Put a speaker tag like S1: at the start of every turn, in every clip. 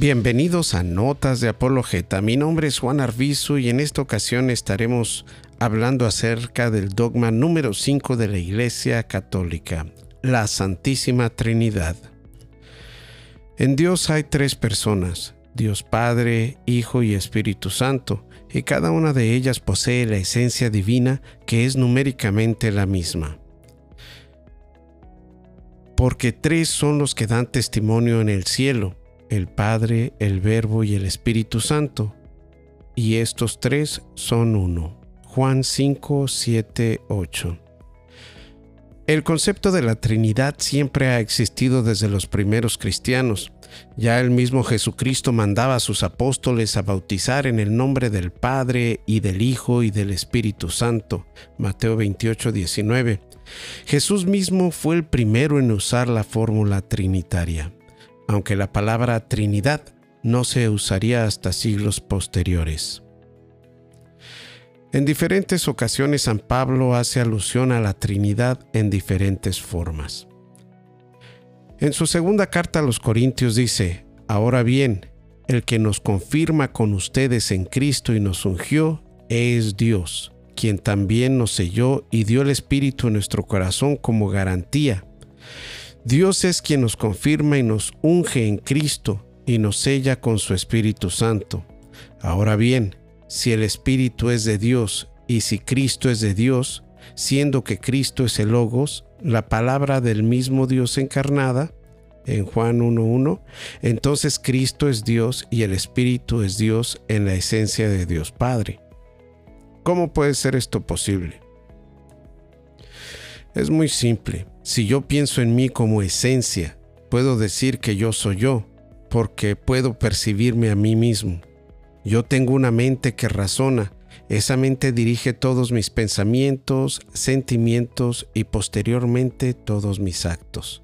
S1: Bienvenidos a Notas de Apologeta. Mi nombre es Juan Arbizu y en esta ocasión estaremos hablando acerca del dogma número 5 de la Iglesia Católica, la Santísima Trinidad. En Dios hay tres personas, Dios Padre, Hijo y Espíritu Santo, y cada una de ellas posee la esencia divina que es numéricamente la misma. Porque tres son los que dan testimonio en el cielo, el Padre, el Verbo y el Espíritu Santo, y estos tres son uno. Juan 5, 7, 8. El concepto de la Trinidad siempre ha existido desde los primeros cristianos. Ya el mismo Jesucristo mandaba a sus apóstoles a bautizar en el nombre del Padre y del Hijo y del Espíritu Santo. Mateo 28, 19. Jesús mismo fue el primero en usar la fórmula trinitaria, aunque la palabra Trinidad no se usaría hasta siglos posteriores. En diferentes ocasiones San Pablo hace alusión a la Trinidad en diferentes formas. En su segunda carta a los Corintios dice, Ahora bien, el que nos confirma con ustedes en Cristo y nos ungió es Dios, quien también nos selló y dio el Espíritu en nuestro corazón como garantía. Dios es quien nos confirma y nos unge en Cristo y nos sella con su Espíritu Santo. Ahora bien, si el Espíritu es de Dios y si Cristo es de Dios, siendo que Cristo es el Logos, la palabra del mismo Dios encarnada, en Juan 1.1, entonces Cristo es Dios y el Espíritu es Dios en la esencia de Dios Padre. ¿Cómo puede ser esto posible? Es muy simple. Si yo pienso en mí como esencia, puedo decir que yo soy yo, porque puedo percibirme a mí mismo. Yo tengo una mente que razona. Esa mente dirige todos mis pensamientos, sentimientos y posteriormente todos mis actos.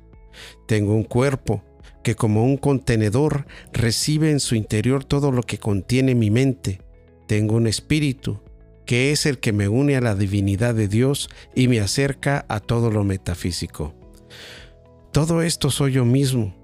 S1: Tengo un cuerpo que como un contenedor recibe en su interior todo lo que contiene mi mente. Tengo un espíritu que es el que me une a la divinidad de Dios y me acerca a todo lo metafísico. Todo esto soy yo mismo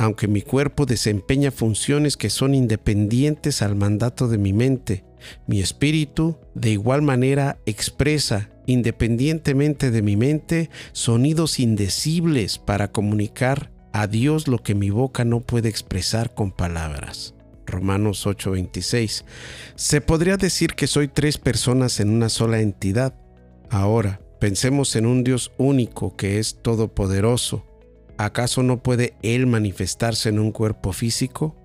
S1: aunque mi cuerpo desempeña funciones que son independientes al mandato de mi mente, mi espíritu de igual manera expresa, independientemente de mi mente, sonidos indecibles para comunicar a Dios lo que mi boca no puede expresar con palabras. Romanos 8:26. Se podría decir que soy tres personas en una sola entidad. Ahora, pensemos en un Dios único que es todopoderoso, ¿acaso no puede Él manifestarse en un cuerpo físico?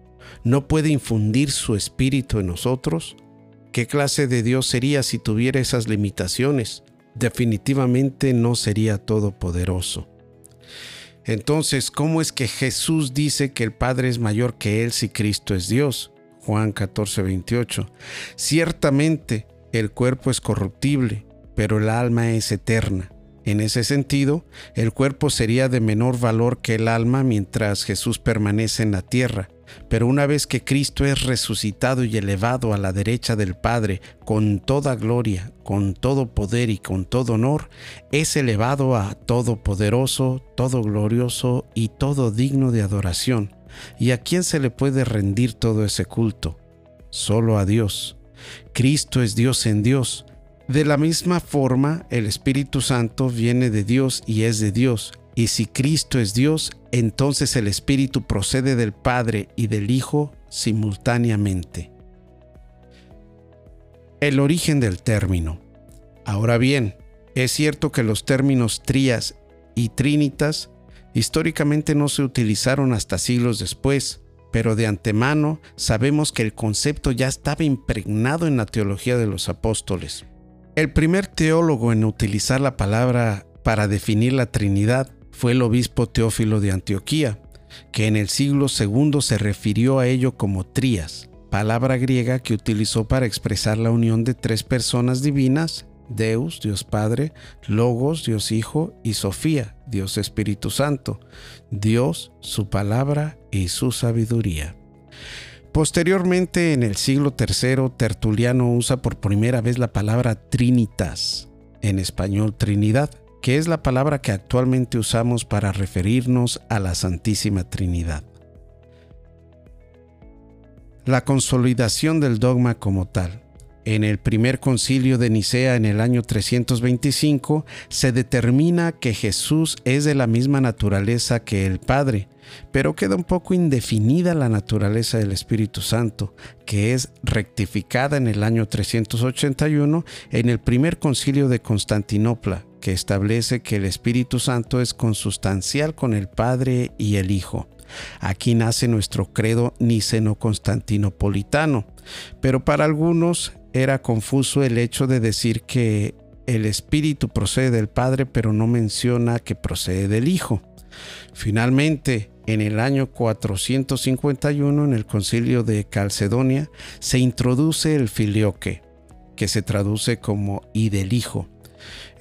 S1: ¿No puede infundir su espíritu en nosotros? ¿Qué clase de Dios sería si tuviera esas limitaciones? Definitivamente no sería todopoderoso. Entonces, ¿cómo es que Jesús dice que el Padre es mayor que Él si Cristo es Dios? Juan 14, 28. Ciertamente, el cuerpo es corruptible, pero el alma es eterna. En ese sentido, el cuerpo sería de menor valor que el alma mientras Jesús permanece en la tierra, pero una vez que Cristo es resucitado y elevado a la derecha del Padre con toda gloria, con todo poder y con todo honor, es elevado a todo poderoso, todo glorioso y todo digno de adoración. ¿Y a quién se le puede rendir todo ese culto? Solo a Dios. Cristo es Dios en Dios de la misma forma, el Espíritu Santo viene de Dios y es de Dios. Y si Cristo es Dios, entonces el Espíritu procede del Padre y del Hijo simultáneamente. El origen del término. Ahora bien, es cierto que los términos trías y trinitas históricamente no se utilizaron hasta siglos después, pero de antemano sabemos que el concepto ya estaba impregnado en la teología de los apóstoles. El primer teólogo en utilizar la palabra para definir la Trinidad fue el obispo Teófilo de Antioquía, que en el siglo II se refirió a ello como trías, palabra griega que utilizó para expresar la unión de tres personas divinas, Deus, Dios Padre, Logos, Dios Hijo, y Sofía, Dios Espíritu Santo, Dios, su palabra y su sabiduría. Posteriormente, en el siglo III, Tertuliano usa por primera vez la palabra trinitas, en español Trinidad, que es la palabra que actualmente usamos para referirnos a la Santísima Trinidad. La consolidación del dogma como tal. En el primer concilio de Nicea en el año 325 se determina que Jesús es de la misma naturaleza que el Padre, pero queda un poco indefinida la naturaleza del Espíritu Santo, que es rectificada en el año 381 en el primer concilio de Constantinopla, que establece que el Espíritu Santo es consustancial con el Padre y el Hijo. Aquí nace nuestro credo niceno-constantinopolitano, pero para algunos era confuso el hecho de decir que el Espíritu procede del Padre, pero no menciona que procede del Hijo. Finalmente, en el año 451, en el concilio de Calcedonia, se introduce el filioque, que se traduce como y del Hijo.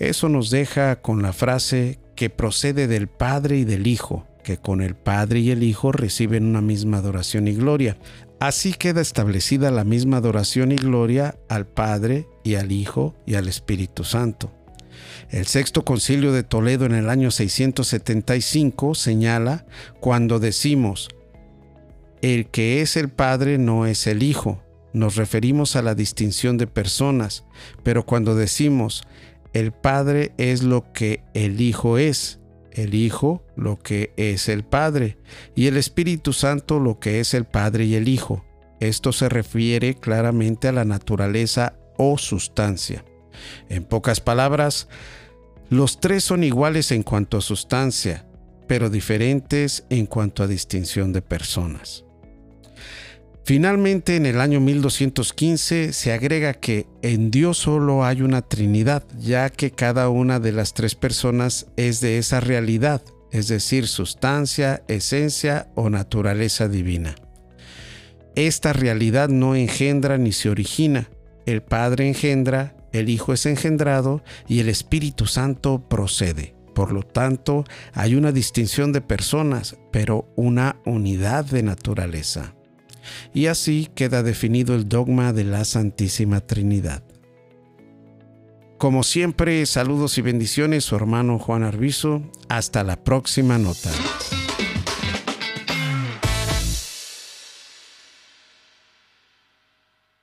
S1: Eso nos deja con la frase que procede del Padre y del Hijo, que con el Padre y el Hijo reciben una misma adoración y gloria. Así queda establecida la misma adoración y gloria al Padre y al Hijo y al Espíritu Santo. El sexto concilio de Toledo en el año 675 señala cuando decimos, el que es el Padre no es el Hijo, nos referimos a la distinción de personas, pero cuando decimos, el Padre es lo que el Hijo es, el Hijo lo que es el Padre y el Espíritu Santo lo que es el Padre y el Hijo. Esto se refiere claramente a la naturaleza o sustancia. En pocas palabras, los tres son iguales en cuanto a sustancia, pero diferentes en cuanto a distinción de personas. Finalmente, en el año 1215 se agrega que en Dios solo hay una Trinidad, ya que cada una de las tres personas es de esa realidad, es decir, sustancia, esencia o naturaleza divina. Esta realidad no engendra ni se origina. El Padre engendra, el Hijo es engendrado y el Espíritu Santo procede. Por lo tanto, hay una distinción de personas, pero una unidad de naturaleza y así queda definido el dogma de la Santísima Trinidad. Como siempre, saludos y bendiciones, su hermano Juan Arbizo. Hasta la próxima nota.